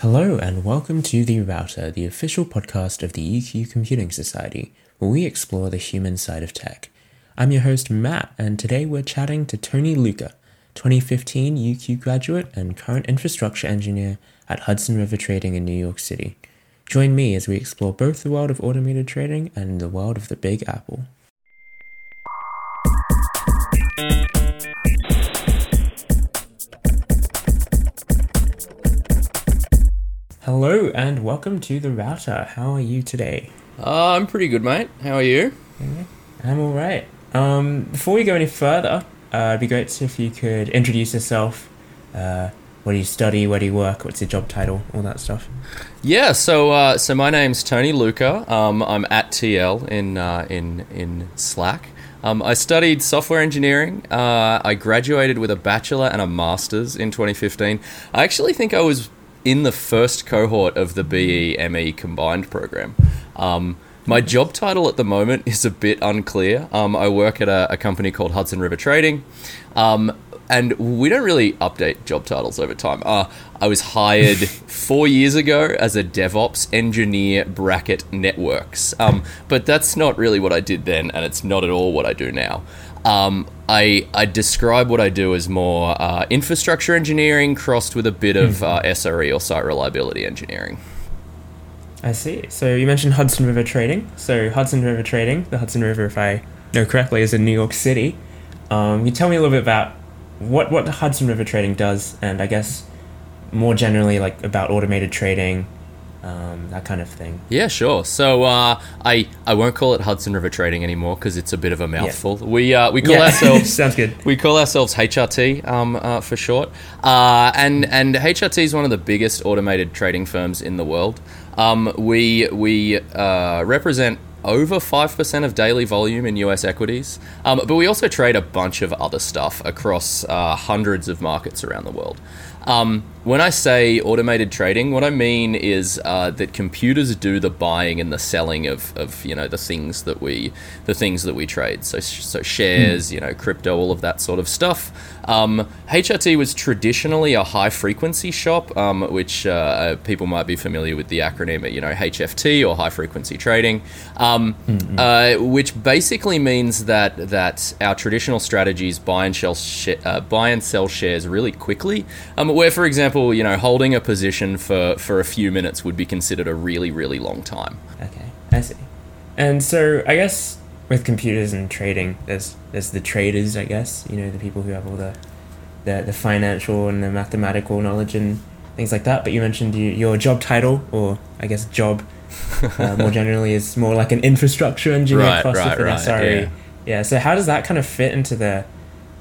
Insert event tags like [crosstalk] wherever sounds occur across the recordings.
Hello, and welcome to The Router, the official podcast of the UQ Computing Society, where we explore the human side of tech. I'm your host, Matt, and today we're chatting to Tony Lykke, 2015 UQ graduate and current infrastructure engineer at Hudson River Trading in New York City. Join me as we explore both the world of automated trading and the world of the Big Apple. Hello and welcome to the router. How are you today? Uh, I'm pretty good, mate. How are you? I'm all right. Um, before we go any further, uh, it'd be great if you could introduce yourself. Uh, what do you study? Where do you work? What's your job title? All that stuff. Yeah. So, uh, so my name's Tony Lykke. Um, I'm at TL in uh, in in Slack. Um, I studied software engineering. Uh, I graduated with a bachelor and a master's in 2015. I actually think I was in the first cohort of the BEME combined program. Um, my job title at the moment is a bit unclear. Um, I work at a, a, company called Hudson River Trading. Um, and we don't really update job titles over time. Uh, I was hired [laughs] four years ago as a DevOps engineer bracket networks, um, but that's not really what I did then, and it's not at all what I do now. Um, I, I describe what I do as more uh, infrastructure engineering crossed with a bit of hmm. uh, SRE or site reliability engineering. I see. So you mentioned Hudson River Trading. So Hudson River Trading, the Hudson River, if I know correctly, is in New York City. Um, can you tell me a little bit about what what Hudson River Trading does, and I guess more generally, like about automated trading, um, that kind of thing. Yeah, sure. So uh, I I won't call it Hudson River Trading anymore because it's a bit of a mouthful. Yeah. We uh, we call yeah. [laughs] ourselves sounds good. We call ourselves HRT um, uh, for short, uh, and and HRT is one of the biggest automated trading firms in the world. Um, we we uh, represent over 5% of daily volume in US equities. Um, but we also trade a bunch of other stuff across uh, hundreds of markets around the world. Um, when I say automated trading, what I mean is uh, that computers do the buying and the selling of, of you know the things that we the things that we trade. So so shares, mm. you know, crypto, all of that sort of stuff. Um, HRT was traditionally a high frequency shop, um, which uh, people might be familiar with the acronym, you know, HFT or high frequency trading, um, mm-hmm. uh, which basically means that that our traditional strategies buy and sell sh- uh, buy and sell shares really quickly. Um, where, for example, you know, holding a position for for a few minutes would be considered a really really long time. Okay, I see. And so I guess with computers and trading, there's there's the traders, I guess. You know, the people who have all the the, the financial and the mathematical knowledge and things like that. But you mentioned you, your job title, or I guess job, uh, [laughs] more generally, is more like an infrastructure engineer right, right, right, SRE. Yeah. yeah. So how does that kind of fit into the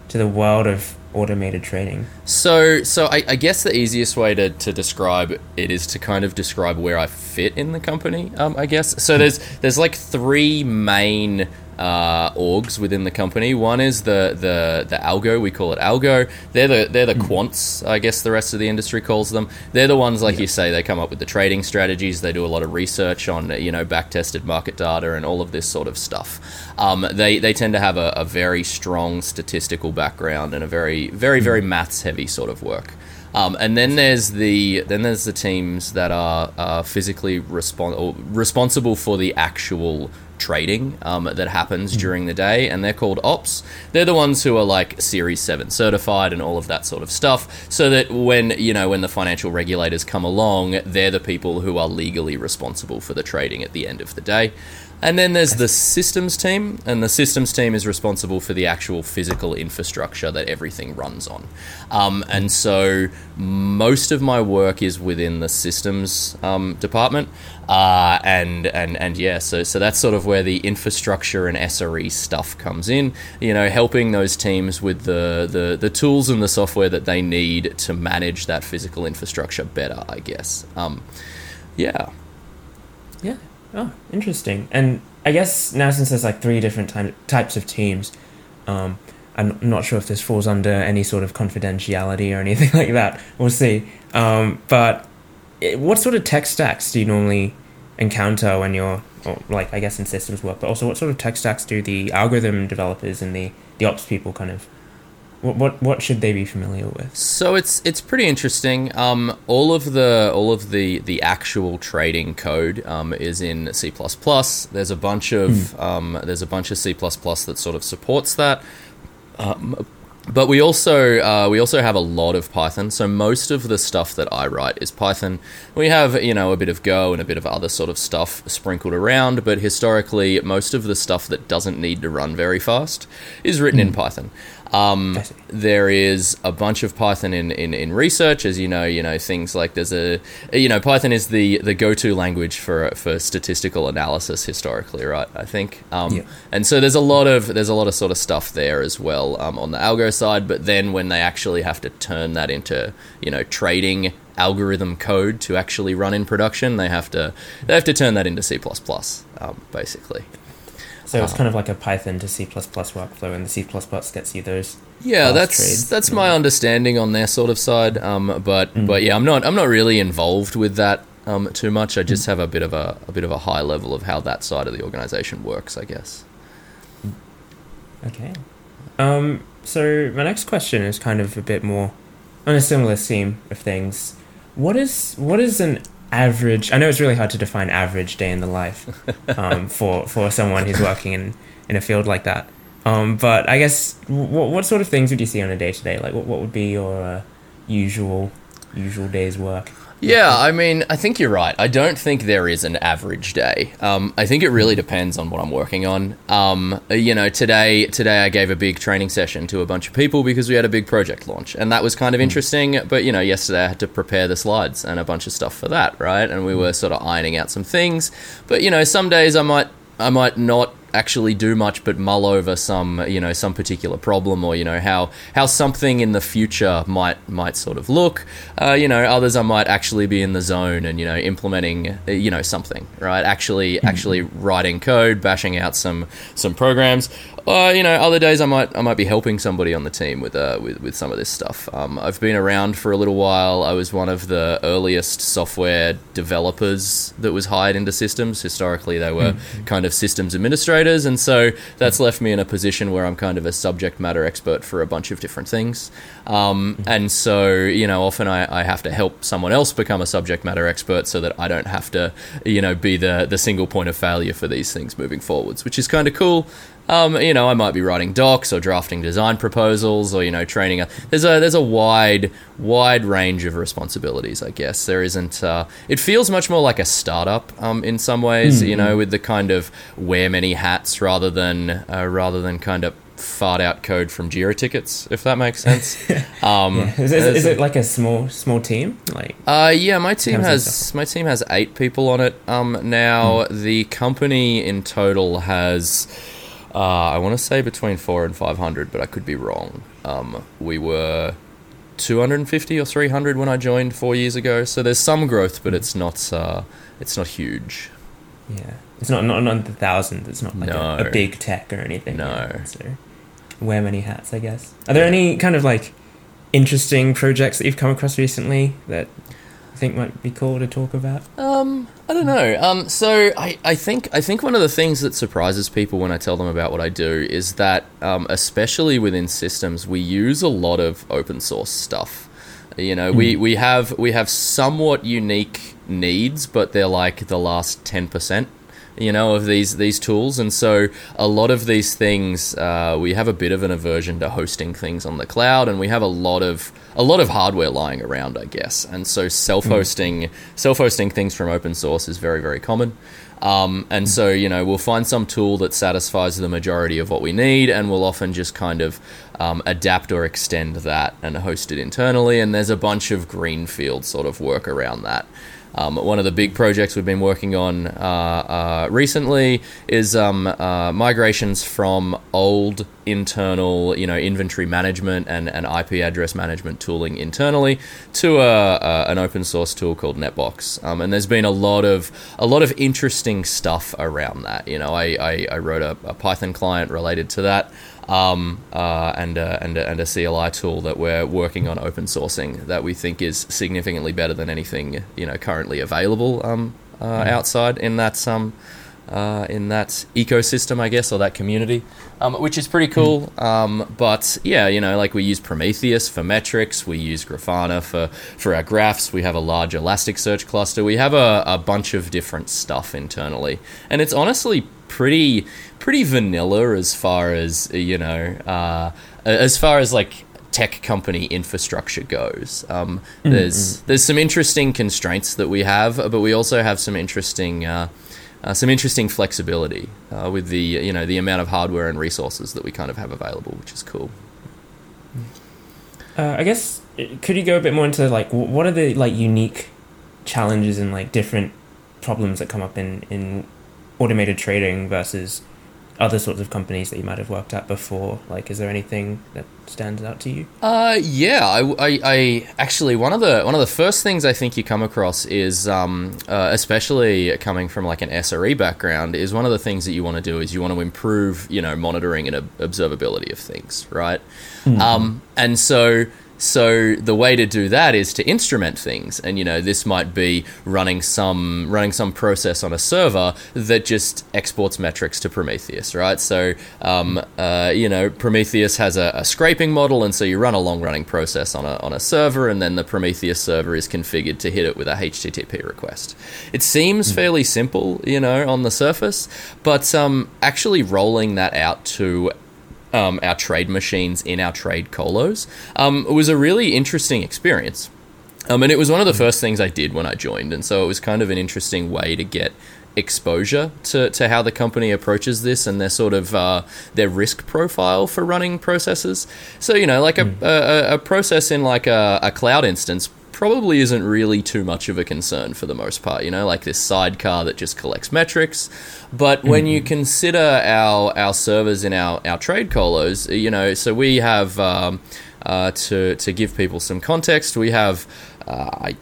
to the world of automated trading? So, so I, I, guess the easiest way to, to describe it is to kind of describe where I fit in the company. Um, I guess so. There's there's like three main uh, orgs within the company. One is the the the algo. We call it algo. They're the they're the mm. quants. I guess the rest of the industry calls them. They're the ones like yeah. you say. They come up with the trading strategies. They do a lot of research on you know back tested market data and all of this sort of stuff. Um, they they tend to have a, a, very strong statistical background and a very very very hmm. maths heavy sort of work. Um, and then there's the then there's the teams that are uh, physically respon- responsible for the actual trading um, that happens mm during the day, and they're called ops. They're the ones who are like Series Seven certified and all of that sort of stuff, so that when you know when the financial regulators come along, they're the people who are legally responsible for the trading at the end of the day. And then there's the systems team, and the systems team is responsible for the actual physical infrastructure that everything runs on. Um, and so most of my work is within the systems um, department, uh, and and and yeah, so so that's sort of where the infrastructure and SRE stuff comes in. You know, helping those teams with the the, the tools and the software that they need to manage that physical infrastructure better. I guess. Um, yeah. Yeah. Oh, interesting. And I guess now since there's like three different ty- types of teams, um, I'm not sure if this falls under any sort of confidentiality or anything [laughs] like that. We'll see. Um, but it, what sort of tech stacks do you normally encounter when you're, like I guess in systems work, but also what sort of tech stacks do the algorithm developers and the, the ops people kind of what what, what should they be familiar with? So it's it's pretty interesting. Um, all of the all of the the actual trading code um, is in C++. There's a bunch of um, there's a bunch of C++ that sort of supports that. Um, but we also uh, we also have a lot of Python. So most of the stuff that I write is Python. We have you know a bit of Go and a bit of other sort of stuff sprinkled around. But historically, most of the stuff that doesn't need to run very fast is written in Python. Um, there is a bunch of Python in, in, in research, as you know. You know things like there's a you know Python is the, the go to language for for statistical analysis historically, right? I think. Um, Yeah. And so there's a lot of there's a lot of sort of stuff there as well um, on the algo side. But then when they actually have to turn that into you know trading algorithm code to actually run in production, they have to they have to turn that into C um, basically. So it's kind of like a Python to C workflow, and the C gets you those. Yeah, that's trades that's my understanding on their sort of side. Um, but Mm. but yeah, I'm not I'm not really involved with that um, too much. I just Mm. have a bit of a a bit of a high level of how that side of the organization works, I guess. Okay. Um, so my next question is kind of a bit more on a similar theme of things. What is what is an average? I know it's really hard to define average day in the life um, [laughs] for for someone who's working in in a field like that. Um, but I guess what what sort of things would you see on a day to day? Like what what would be your uh, usual usual day's work? Yeah, I mean, I think you're right. I don't think there is an average day. Um, I think it really depends on what I'm working on. Um, you know, today today I gave a big training session to a bunch of people because we had a big project launch, and that was kind of interesting. But you know, yesterday I had to prepare the slides and a bunch of stuff for that, right? And we were sort of ironing out some things. But you know, some days I might I might not actually do much but mull over some you know some particular problem or you know how how something in the future might might sort of look. Uh, you know others I might actually be in the zone and you know implementing uh, you know something right? Actually actually writing code bashing out some some programs uh, you know other days I might I might be helping somebody on the team with uh, with, with some of this stuff. Um, I've been around for a little while. I was one of the earliest software developers that was hired into systems. Historically they were kind of systems administrators and so that's left me in a position where I'm kind of a subject matter expert for a bunch of different things. Um, and so you know often I, I have to help someone else become a subject matter expert so that I don't have to you know be the the single point of failure for these things moving forwards which is kind of cool um, you know, I might be writing docs or drafting design proposals or you know training. A, there's a there's a wide wide range of responsibilities. I guess there isn't. Uh, it feels much more like a startup um, in some ways. You know, with the kind of wear many hats rather than uh, rather than kind of fart out code from Jira tickets. If that makes sense. [laughs] Um, Is, is, is it like a small small team? Like uh, yeah, my team has my team has eight people on it. Um, now the company in total has, uh, I want to say between four and five hundred, but I could be wrong. Um, we were two hundred and fifty or three hundred when I joined four years ago, so there's some growth, but it's not uh, it's not huge. Yeah, it's not not not the thousands. It's not like a, No. a big tech or anything. No. yeah, so wear many hats, I guess. Are there any kind of like interesting projects that you've come across recently that think might be cool to talk about? Um, I don't know. Um, so I, I think I think one of the things that surprises people when I tell them about what I do is that, um, especially within systems, we use a lot of open source stuff. You know, we, we have we have somewhat unique needs, but they're like the last ten percent you know, of these these tools, and so a lot of these things uh, we have a bit of an aversion to hosting things on the cloud, and we have a lot of a lot of hardware lying around, I guess, and so self-hosting self-hosting things from open source is very very common. Um, and so, you know, we'll find some tool that satisfies the majority of what we need, and we'll often just kind of um, adapt or extend that and host it internally. And there's a bunch of greenfield sort of work around that. Um, one of the big projects we've been working on uh, uh, recently is um, uh, migrations from old internal, you know, inventory management and, and IP address management tooling internally to a, a, an open source tool called NetBox. Um, and there's been a lot of a lot of interesting stuff around that. You know, I, I, I wrote a, a Python client related to that um, uh, and, a, and, a, and a CLI tool that we're working on open sourcing that we think is significantly better than anything you know currently available um, uh, outside in that um, uh, in that ecosystem, I guess, or that community, um, which is pretty cool. Um, but yeah, you know, like we use Prometheus for metrics, we use Grafana for for our graphs. We have a large Elasticsearch cluster. We have a, a bunch of different stuff internally, and it's honestly pretty pretty vanilla as far as you know, uh, as far as like tech company infrastructure goes. Um, Mm, there's there's some interesting constraints that we have, but we also have some interesting uh, uh, some interesting flexibility uh, with the you know the amount of hardware and resources that we kind of have available, which is cool. Uh, I guess uh, could you go a bit more into like what are the like unique challenges and like different problems that come up in in automated trading versus other sorts of companies that you might have worked at before? Like, is there anything that stands out to you? Uh, yeah, I, I, I actually one of the one of the first things I think you come across is, um, uh, especially coming from like an SRE background, is one of the things that you want to do is you want to improve, you know, monitoring and ob- observability of things, right? Um, and so. So the way to do that is to instrument things, and you know this might be running some running some process on a server that just exports metrics to Prometheus, right? So um, uh, you know Prometheus has a, a scraping model, and so you run a long running process on a on a server, and then the Prometheus server is configured to hit it with a HTTP request. It seems fairly simple, you know, on the surface, but um, actually rolling that out to um, our trade machines in our trade colos um, it was a really interesting experience. Um, and it was one of the first things I did when I joined. And so it was kind of an interesting way to get exposure to, to how the company approaches this and their sort of uh, their risk profile for running processes. So, you know, like a, a, a process in like a, a cloud instance probably isn't really too much of a concern for the most part, you know, like this sidecar that just collects metrics. But when you consider our our servers in our, our trade colos, you know, so we have um, uh, to to give people some context, we have uh, I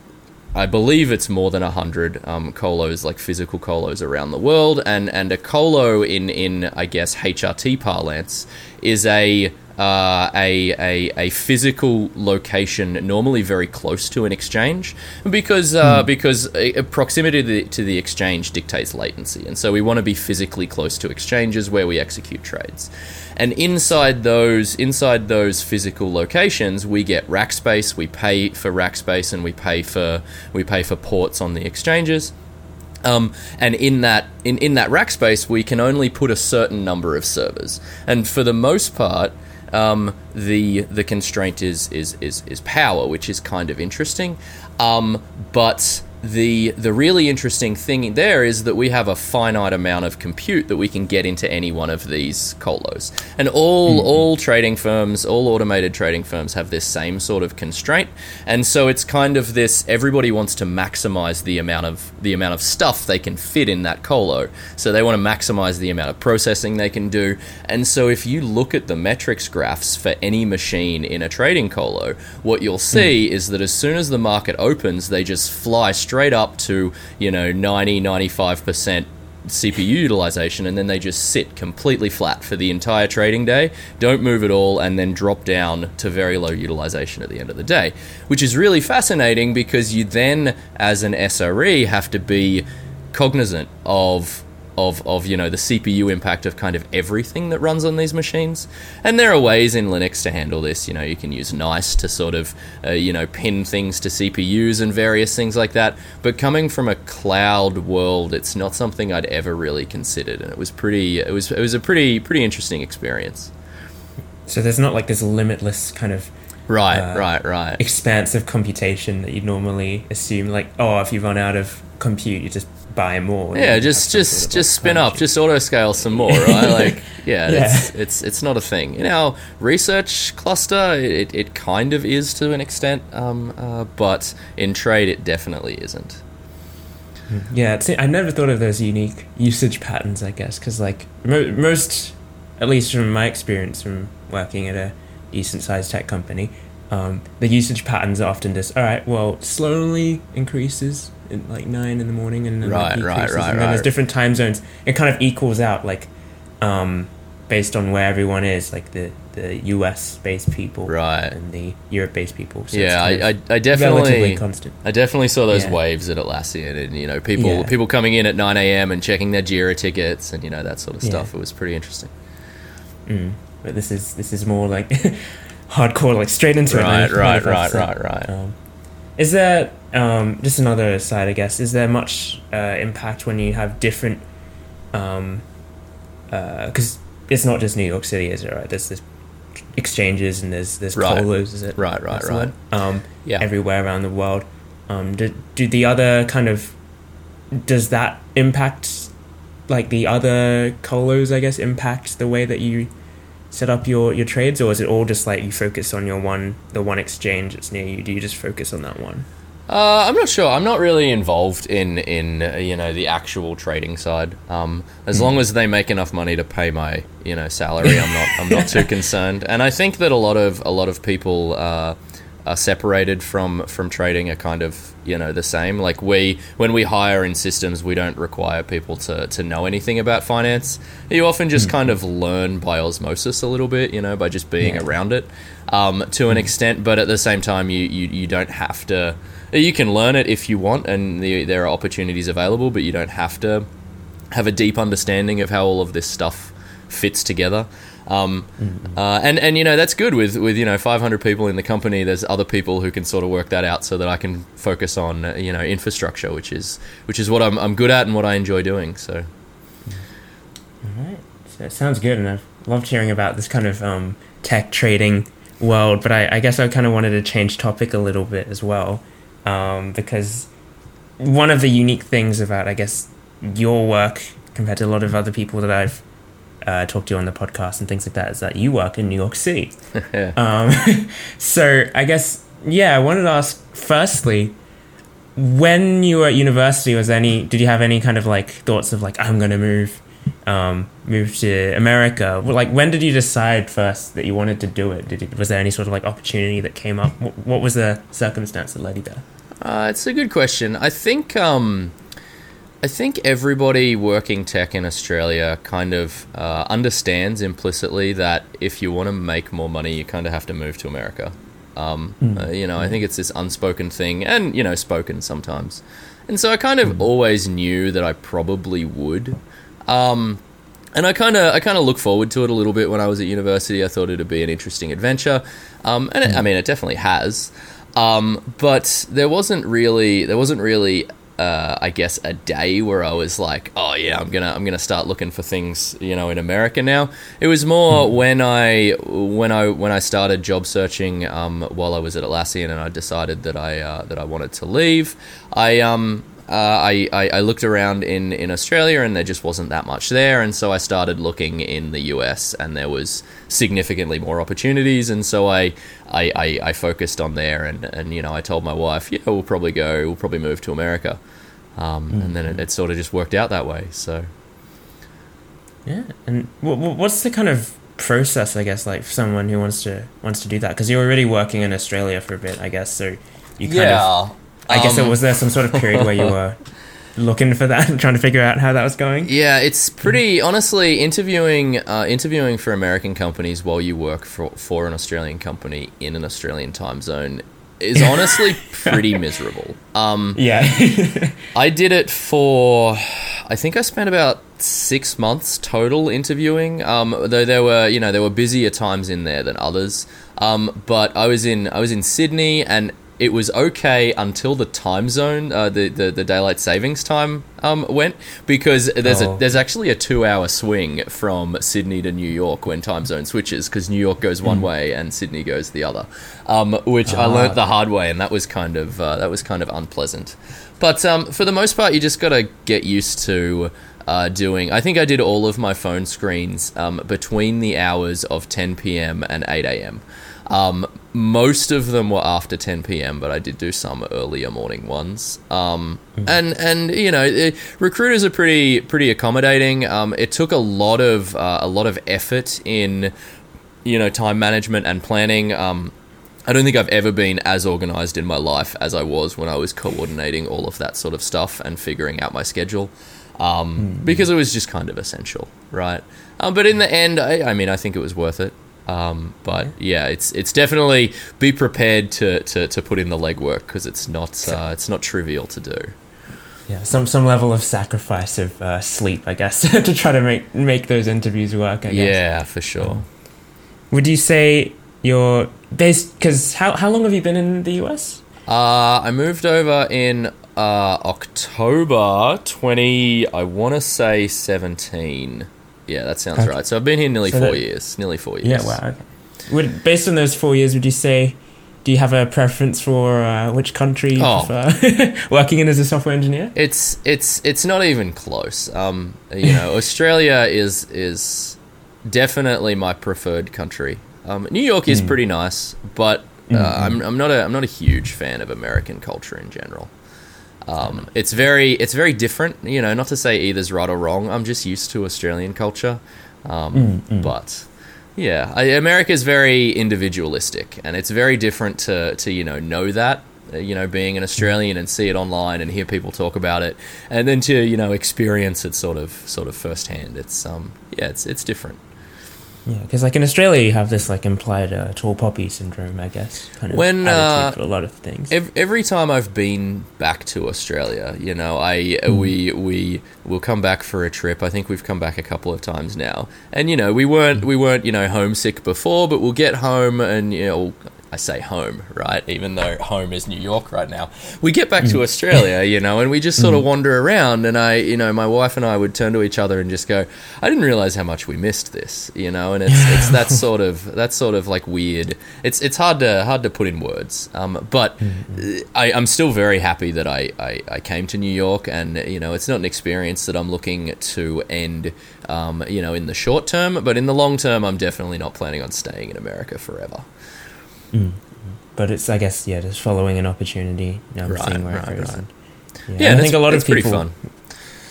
I believe it's more than hundred um, colos, like physical colos around the world, and and a colo in in I guess HRT parlance is a uh, a, a a physical location normally very close to an exchange because uh, because uh, proximity to the, to the exchange dictates latency, and so we want to be physically close to exchanges where we execute trades. And inside those inside those physical locations, we get rack space. We pay for rack space, and we pay for we pay for ports on the exchanges. Um, and in that in, in that rack space, we can only put a certain number of servers. And for the most part, um, the the constraint is, is is is power, which is kind of interesting. Um, but the the really interesting thing there is that we have a finite amount of compute that we can get into any one of these colos. And all mm-hmm. all trading firms, all automated trading firms have this same sort of constraint. And so it's kind of this everybody wants to maximize the amount of the amount of stuff they can fit in that colo. So they want to maximize the amount of processing they can do. And so if you look at the metrics graphs for any machine in a trading colo, what you'll mm-hmm. see is that as soon as the market opens, they just fly straight up to, you know, 90 95% CPU utilization and then they just sit completely flat for the entire trading day, don't move at all, and then drop down to very low utilization at the end of the day. Which is really fascinating because you then, as an SRE, have to be cognizant of of, of you know the CPU impact of kind of everything that runs on these machines. And there are ways in Linux to handle this. You know, you can use nice to sort of uh, you know pin things to CPUs and various things like that. But coming from a cloud world, it's not something I'd ever really considered, and it was pretty. It was it was a pretty pretty interesting experience. So there's not like this limitless kind of Right, Uh, right, right. expanse of computation that you'd normally assume. Like, oh, if you run out of compute, you just buy more. Yeah, just just sort of, just like, spin up, just auto scale some more, right? [laughs] Like, yeah, Yeah. It's, it's it's not a thing in our research cluster. It, it kind of is to an extent, um, uh, but in trade, it definitely isn't. Yeah, it's, I never thought of those unique usage patterns. I guess because like mo- most, at least from my experience from working at a decent sized tech company, um, the usage patterns are often just all right. Well, slowly increases in like nine in the morning, and then Right, like, right, decreases, right, and then there's different time zones. It kind of equals out like. Um, based on where everyone is, like the the U.S. based people, Right. and the Europe based people. So yeah, I, I, I definitely, constant. I definitely saw those Yeah. waves at Atlassian, and you know, people Yeah. people coming in at nine a.m. and checking their Jira tickets, and you know that sort of Yeah. stuff. It was pretty interesting. Mm. But this is this is more like [laughs] hardcore, like straight into it. Right, right, right, right, right. Um, is there um, just another side? I guess is there much uh, impact when you have different? Because it's not just New York City, is it? Right? There's this exchanges and there's there's Right. colos, is it? Right, right, That's right. Um, Yeah. everywhere around the world. Um, do, do the other kind of does that impact like the other colos? I guess impact the way that you set up your your trades, or is it all just like you focus on your one the one exchange that's near you? Do you just focus on that one? Uh, I'm not sure. I'm not really involved in in uh, you know the actual trading side. Um, as long as they make enough money to pay my you know salary, I'm not I'm not too [laughs] concerned. And I think that a lot of a lot of people uh, are separated from from trading are kind of you know the same. Like we when we hire in systems, we don't require people to to know anything about finance. You often just kind of learn by osmosis a little bit, you know, by just being Yeah. around it um, to an extent. But at the same time, you you, you don't have to. You can learn it if you want, and the, there are opportunities available, but you don't have to have a deep understanding of how all of this stuff fits together. Um, uh, and and you know that's good with with you know 500 people in the company. There's other people who can sort of work that out so that I can focus on uh, you know infrastructure, which is which is what I'm I'm good at and what I enjoy doing. So Alright. So it sounds good, and I've loved hearing about this kind of um, tech trading world. But I, I guess I kind of wanted to change topic a little bit as well, um, because one of the unique things about, I guess, your work compared to a lot of other people that I've uh, talked to you on the podcast and things like that is that you work in New York City. [laughs] Um, [laughs] so I guess yeah, I wanted to ask firstly, when you were at university, was any? Did you have any kind of like thoughts of like I'm gonna move, um, move to America? Like when did you decide first that you wanted to do it? Did you, was there any sort of like opportunity that came up? What, what was the circumstance that led you there? Uh, it's a good question. I think um, I think everybody working tech in Australia kind of uh, understands implicitly that if you want to make more money, you kind of have to move to America. Um, uh, you know, I think it's this unspoken thing, and you know, spoken sometimes. And so I kind of always knew that I probably would. Um, and I kind of I kind of look forward to it a little bit when I was at university. I thought it'd be an interesting adventure, um, and it, I mean, it definitely has. Um, but there wasn't really there wasn't really uh, I guess a day where I was like, oh yeah, I'm gonna I'm gonna start looking for things you know in America now. It was more when I when I when I started job searching um, while I was at Atlassian and I decided that I uh, that I wanted to leave. I um uh, I, I, I looked around in, in Australia and there just wasn't that much there. And so I started looking in the US and there was significantly more opportunities. And so I, I, I, I focused on there. And, and, you know, I told my wife, yeah, we'll probably go, we'll probably move to America. Um, And then it, it sort of just worked out that way. So, Yeah, and wh- wh- what's the kind of process? I guess like for someone who wants to wants to do that because you're already working in Australia for a bit, I guess. So you kind of I guess um, it was there some sort of period where you were [laughs] looking for that and trying to figure out how that was going. Yeah, it's pretty honestly interviewing uh, interviewing for American companies while you work for for an Australian company in an Australian time zone is [laughs] honestly pretty miserable. Um, Yeah, [laughs] I did it for I think I spent about six months total interviewing. Um, though there were you know there were busier times in there than others. Um, but I was in I was in Sydney and it was okay until the time zone, uh, the, the the daylight savings time um, went because there's Oh. a there's actually a two hour swing from Sydney to New York when time zone switches because New York goes one way and Sydney goes the other, um, which I Ah. learnt the hard way and that was kind of uh, that was kind of unpleasant. But um, for the most part, you just got to get used to uh, doing. I think I did all of my phone screens um, between the hours of 10 p.m. and 8 a.m. Um, most of them were after 10 p.m., but I did do some earlier morning ones. Um, and and you know, eh, recruiters are pretty pretty accommodating. Um, it took a lot of uh, a lot of effort in you know time management and planning. Um, I don't think I've ever been as organized in my life as I was when I was coordinating all of that sort of stuff and figuring out my schedule. um, because it was just kind of essential, right? Um, but in the end, I, I mean, I think it was worth it. Um, but yeah, it's it's definitely be prepared to, to, to put in the legwork because it's not uh, it's not trivial to do. Yeah, some some level of sacrifice of uh, sleep, I guess, [laughs] to try to make make those interviews work. I guess. Yeah, for sure. Would you say you're based? Because how how long have you been in the US? Uh, I moved over in uh, October 20, I want to say 17. Yeah, that sounds Okay. right. So I've been here nearly So four that- years. Nearly four years. Yeah, wow. Would based on those four years, would you say? Do you have a preference for uh, which country you Oh. prefer [laughs] working in as a software engineer? It's it's it's not even close. Um, you know, [laughs] Australia is is definitely my preferred country. Um, New York is pretty nice, but uh, I'm I'm not a I'm not a huge fan of American culture in general. Um, it's very it's very different. You know, not to say either's right or wrong. I'm just used to Australian culture, um, but yeah, I, America is very individualistic, and it's very different to to you know know that. uh, You know, being an Australian and see it online and hear people talk about it, and then to you know experience it sort of sort of firsthand. It's um yeah, it's it's different. Yeah, because like in Australia, you have this like implied uh, tall poppy syndrome, I guess, kind of When, uh, for a lot of things. Ev- Every time I've been back to Australia, you know, I we we will come back for a trip. I think we've come back a couple of times now, and you know, we weren't we weren't you know homesick before, but we'll get home and you know. I say home, right? Even though home is New York right now, we get back to Australia, you know, and we just sort of wander around. And I, you know, my wife and I would turn to each other and just go, "I didn't realize how much we missed this," you know. And it's it's that [laughs] sort of that's sort of like weird. It's it's hard to hard to put in words. Um, but I, I'm still very happy that I, I, I came to New York, and you know, it's not an experience that I'm looking to end, um, you know, in the short term. But in the long term, I'm definitely not planning on staying in America forever. Mm. but it's I guess yeah, just following an opportunity, Right, seeing where right, it goes. right. and- Yeah, and I think a lot of people,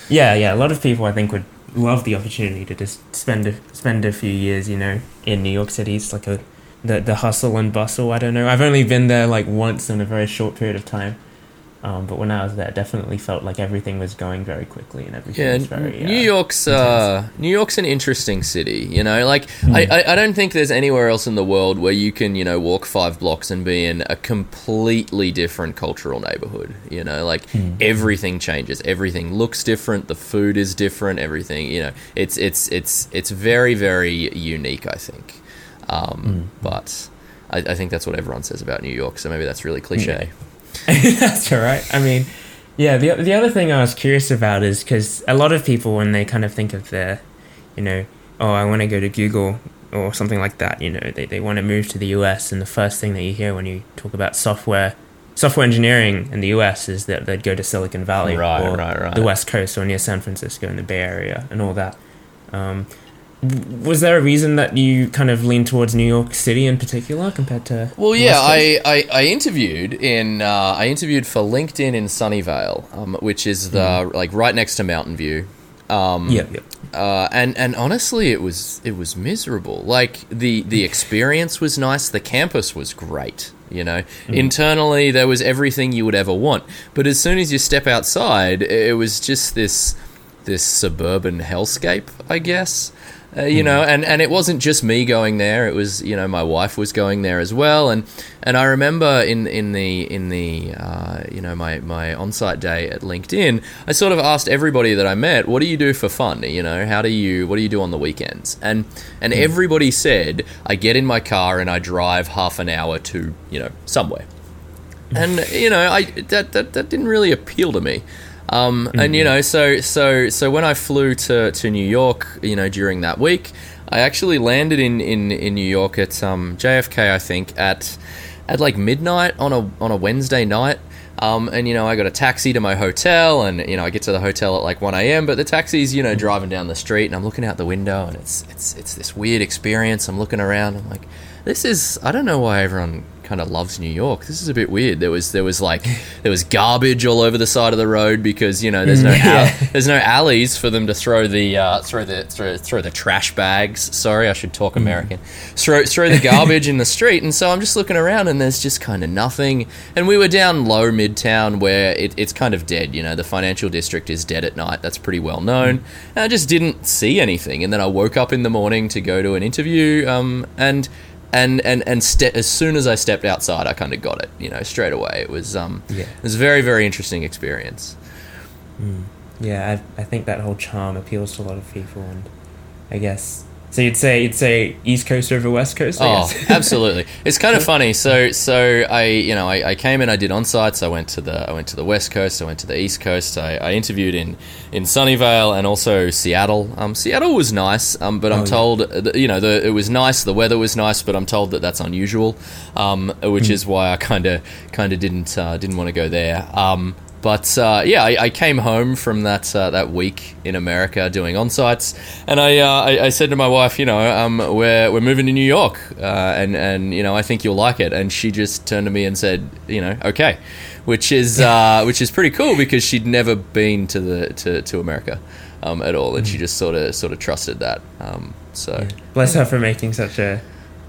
yeah, yeah, a lot of people I think would love the opportunity to just spend a, spend a few years, you know, in New York City. It's like a the the hustle and bustle. I don't know. I've only been there like once in a very short period of time. Um, but when I was there, it definitely felt like everything was going very quickly and everything Yeah, was very. New uh, York's uh, New York's an interesting city. You know, like Hmm. I, I, I don't think there's anywhere else in the world where you can you know walk five blocks and be in a completely different cultural neighborhood. You know, like Hmm. everything changes, everything looks different, the food is different, everything. You know, it's it's it's it's very very unique. I think, um, Hmm. but I, I think that's what everyone says about New York. So maybe that's really cliche. [laughs] That's all right. I mean, yeah. The the other thing I was curious about is because a lot of people when they kind of think of their, you know, oh, I want to go to Google or something like that. You know, they they want to move to the US, and the first thing that you hear when you talk about software. Software engineering in the U.S. is that they'd go to Silicon Valley Right, or right, right. the West Coast or near San Francisco in the Bay Area and all that. Um, was there a reason that you kind of leaned towards New York City in particular compared to? Well, yeah, I, I, I interviewed in uh, I interviewed for LinkedIn in Sunnyvale, um, which is the like right next to Mountain View. Um, yeah, yeah. uh, and and honestly, it was it was miserable. Like the the [laughs] experience was nice, the campus was great. You know, internally there was everything you would ever want. But as soon as you step outside, it was just this this suburban hellscape, I guess. Uh, you know, and, and it wasn't just me going there. It was you know my wife was going there as well, and and I remember in in the in the uh, you know my my on site day at LinkedIn, I sort of asked everybody that I met, what do you do for fun? You know, how do you what do you do on the weekends? And and everybody said, I get in my car and I drive half an hour to you know somewhere and you know I that that, that didn't really appeal to me. Um, And you know, so so so when I flew to, to New York, you know, during that week, I actually landed in, in, in New York at um, JFK, I think, at at like midnight on a on a Wednesday night. Um, and you know, I got a taxi to my hotel, and you know, I get to the hotel at like one a.m. But the taxi's you know driving down the street, and I'm looking out the window, and it's it's it's this weird experience. I'm looking around, I'm like, this is I don't know why everyone kind of loves New York. This is a bit weird. There was there was like there was garbage all over the side of the road because you know there's no Yeah. al- there's no alleys for them to throw the uh, throw the throw, throw the trash bags. Sorry, I should talk American. Throw throw the garbage in the street, and so I'm just looking around, and there's just kind of nothing. And we were down low midtown where it, it's kind of dead. You know, the financial district is dead at night. That's pretty well known. And I just didn't see anything. And then I woke up in the morning to go to an interview, um, and and and and ste- as soon as I stepped outside, I kind of got it. You know, straight away. It was um, Yeah. it was a very very interesting experience. Yeah, I, I think that whole charm appeals to a lot of people, and I guess so. You'd say you'd say East Coast over West Coast. I Oh, guess. [laughs] absolutely. It's kind of funny. So, so I, you know, I, I came in. I did on sites. I went to the, I went to the West Coast. I went to the East Coast. I, I interviewed in, in Sunnyvale and also Seattle. Um, Seattle was nice. Um, but I'm Oh, yeah. told, that, you know, the, it was nice. The weather was nice, but I'm told that that's unusual. Um, which is why I kind of, kind of didn't, uh, didn't want to go there. Um. But uh, yeah, I, I came home from that uh, that week in America doing on sites, and I, uh, I I said to my wife, you know, um, we're we're moving to New York, uh, and and you know, I think you'll like it. And she just turned to me and said, you know, okay, which is [laughs] uh, which is pretty cool because she'd never been to the to, to America um, at all, and she just sort of sort of trusted that. Um, so Bless her for making such a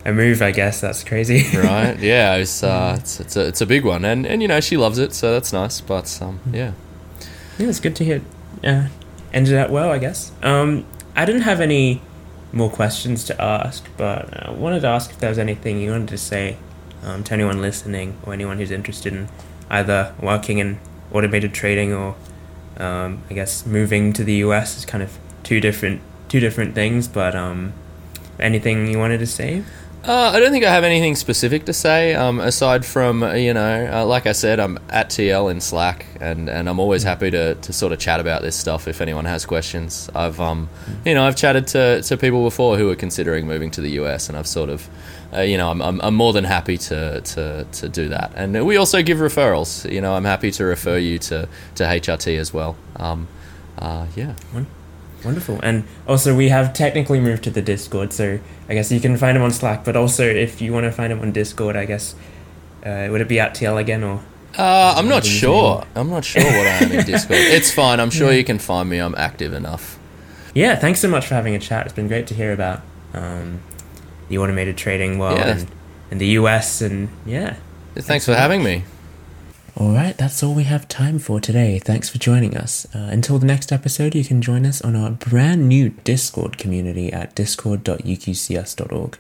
a move. I guess that's crazy. [laughs] right, yeah, it's, uh, it's it's a it's a big one, and and you know she loves it, so that's nice. But um, yeah. Yeah, it's good to hear. Yeah, ended out well, I guess. Um, I didn't have any more questions to ask, but I wanted to ask if there was anything you wanted to say um, to anyone listening or anyone who's interested in either working in automated trading or, um, I guess, moving to the US is kind of two different two different things. But um, anything you wanted to say? Uh, I don't think I have anything specific to say um, aside from uh, you know, uh, like I said, I'm at TL in Slack, and, and I'm always happy to, to sort of chat about this stuff if anyone has questions. I've um, you know, I've chatted to, to people before who are considering moving to the US, and I've sort of, uh, you know, I'm, I'm, I'm more than happy to, to, to do that. And we also give referrals. You know, I'm happy to refer you to, to HRT as well. Um, uh, yeah. Wonderful. And also, we have technically moved to the Discord, so I guess you can find him on Slack. But also, if you want to find him on Discord, I guess uh, would it be at TL again or? Uh, I'm not sure. I'm not sure what I am in Discord. [laughs] It's fine. I'm sure you can find me. I'm active enough. Yeah, thanks so much for having a chat. It's been great to hear about um, the automated trading world Yeah. and, and the US, and yeah. Thanks for having me. All right, that's all we have time for today. Thanks for joining us. Uh, until the next episode, you can join us on our brand new Discord community at discord.uqcs.org.